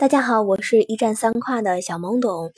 大家好，我是一站三跨的小懵懂，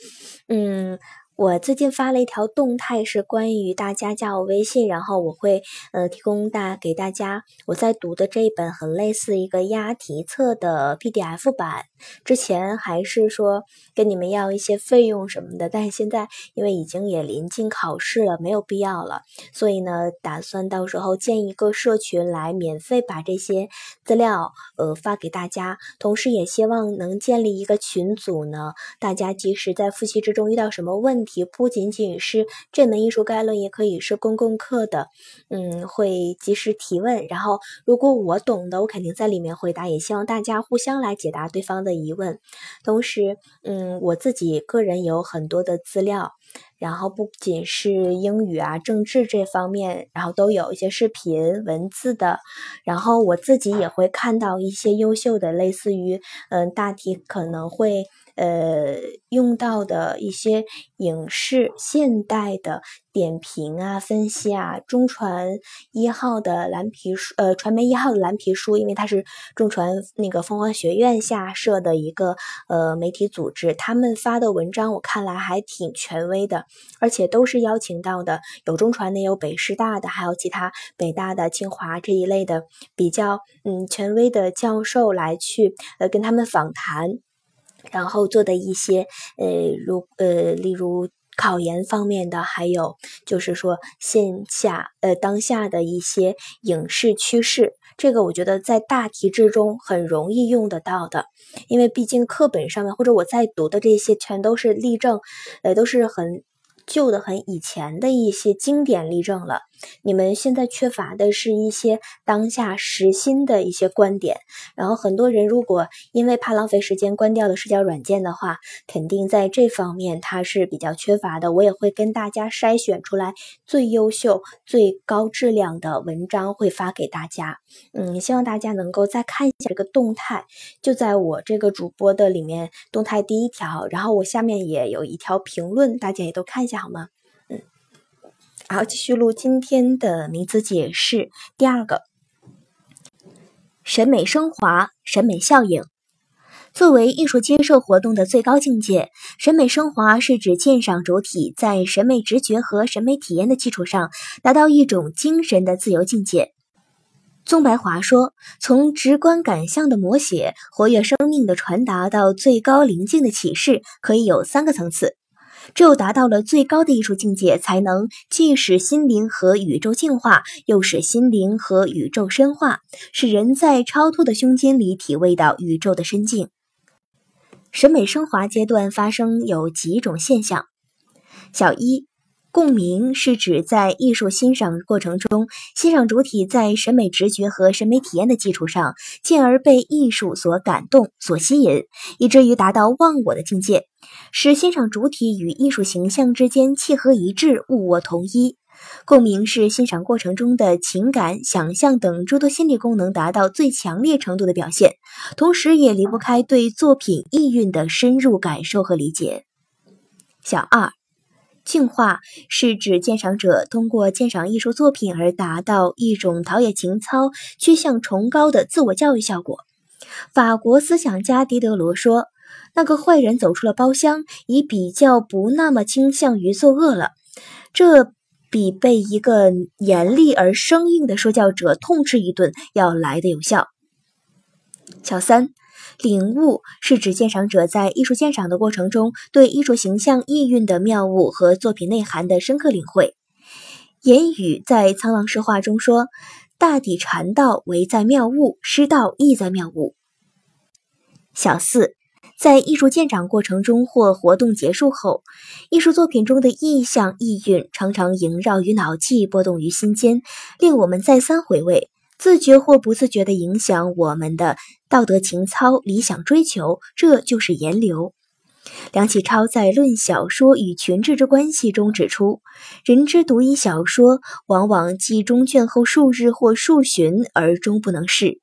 嗯。我最近发了一条动态，是关于大家加我微信，然后我会呃提供大给大家我在读的这一本很类似一个押题册的 PDF 版。之前还是说跟你们要一些费用什么的，但是现在因为已经也临近考试了，没有必要了，所以呢，打算到时候建一个社群来免费把这些资料呃发给大家，同时也希望能建立一个群组呢，大家即使在复习之中遇到什么问，题不仅仅是这门艺术概论，也可以是公共课的，嗯，会及时提问。然后，如果我懂的，我肯定在里面回答。也希望大家互相来解答对方的疑问。同时，嗯，我自己个人有很多的资料，然后不仅是英语啊、政治这方面，然后都有一些视频、文字的。然后我自己也会看到一些优秀的，类似于嗯大题可能会。呃，用到的一些影视现代的点评啊、分析啊，中传一号的蓝皮书，呃，传媒一号的蓝皮书，因为它是中传那个凤凰学院下设的一个呃媒体组织，他们发的文章我看来还挺权威的，而且都是邀请到的，有中传的，有北师大的，还有其他北大的、清华这一类的比较嗯权威的教授来去呃跟他们访谈。然后做的一些，呃，如呃，例如考研方面的，还有就是说线下，呃，当下的一些影视趋势，这个我觉得在大题之中很容易用得到的，因为毕竟课本上面或者我在读的这些全都是例证，呃，都是很。旧的很以前的一些经典例证了，你们现在缺乏的是一些当下时新的一些观点。然后很多人如果因为怕浪费时间关掉了社交软件的话，肯定在这方面他是比较缺乏的。我也会跟大家筛选出来最优秀、最高质量的文章，会发给大家。嗯，希望大家能够再看一下这个动态，就在我这个主播的里面动态第一条，然后我下面也有一条评论，大家也都看一下。好吗？嗯，好，继续录今天的名词解释。第二个，审美升华，审美效应。作为艺术接受活动的最高境界，审美升华是指鉴赏主体在审美直觉和审美体验的基础上，达到一种精神的自由境界。宗白华说：“从直观感相的摹写、活跃生命的传达到最高灵境的启示，可以有三个层次。”只有达到了最高的艺术境界，才能既使心灵和宇宙净化，又使心灵和宇宙深化，使人在超脱的胸襟里体味到宇宙的深境。审美升华阶段发生有几种现象：小一。共鸣是指在艺术欣赏过程中，欣赏主体在审美直觉和审美体验的基础上，进而被艺术所感动、所吸引，以至于达到忘我的境界，使欣赏主体与艺术形象之间契合一致、物我同一。共鸣是欣赏过程中的情感、想象等诸多心理功能达到最强烈程度的表现，同时也离不开对作品意蕴的深入感受和理解。小二。净化是指鉴赏者通过鉴赏艺术作品而达到一种陶冶情操、趋向崇高的自我教育效果。法国思想家狄德罗说：“那个坏人走出了包厢，已比较不那么倾向于作恶了。这比被一个严厉而生硬的说教者痛斥一顿要来的有效。”小三。领悟是指鉴赏者在艺术鉴赏的过程中，对艺术形象意蕴的妙悟和作品内涵的深刻领会。言语在苍狼诗话中说：“大抵禅道唯在妙悟，师道亦在妙悟。”小四，在艺术鉴赏过程中或活动结束后，艺术作品中的意象意蕴常常萦绕于脑际，波动于心间，令我们再三回味。自觉或不自觉地影响我们的道德情操、理想追求，这就是言流。梁启超在《论小说与群志之关系》中指出，人之读一小说，往往继中卷后数日或数旬而终不能释。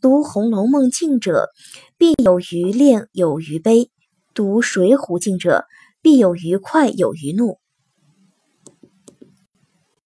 读《红楼梦》静者，必有余恋，有余悲；读《水浒》静者，必有余快，有余怒。